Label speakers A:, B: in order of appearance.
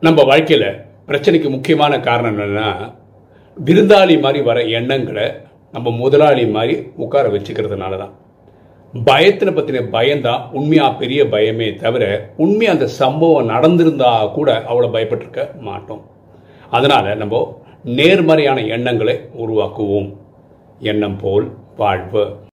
A: நம்ம வாழ்க்கையில் பிரச்சனைக்கு முக்கியமான காரணம் என்னென்னா விருந்தாளி மாதிரி வர எண்ணங்களை நம்ம முதலாளி மாதிரி உட்கார வச்சுக்கிறதுனால தான் பயத்தின பற்றின பயம்தான் உண்மையாக பெரிய பயமே தவிர உண்மையாக அந்த சம்பவம் நடந்திருந்தா கூட அவ்வளோ பயப்பட்டிருக்க மாட்டோம். அதனால் நம்ம நேர்மறையான எண்ணங்களை உருவாக்குவோம். எண்ணம் போல் வாழ்வு.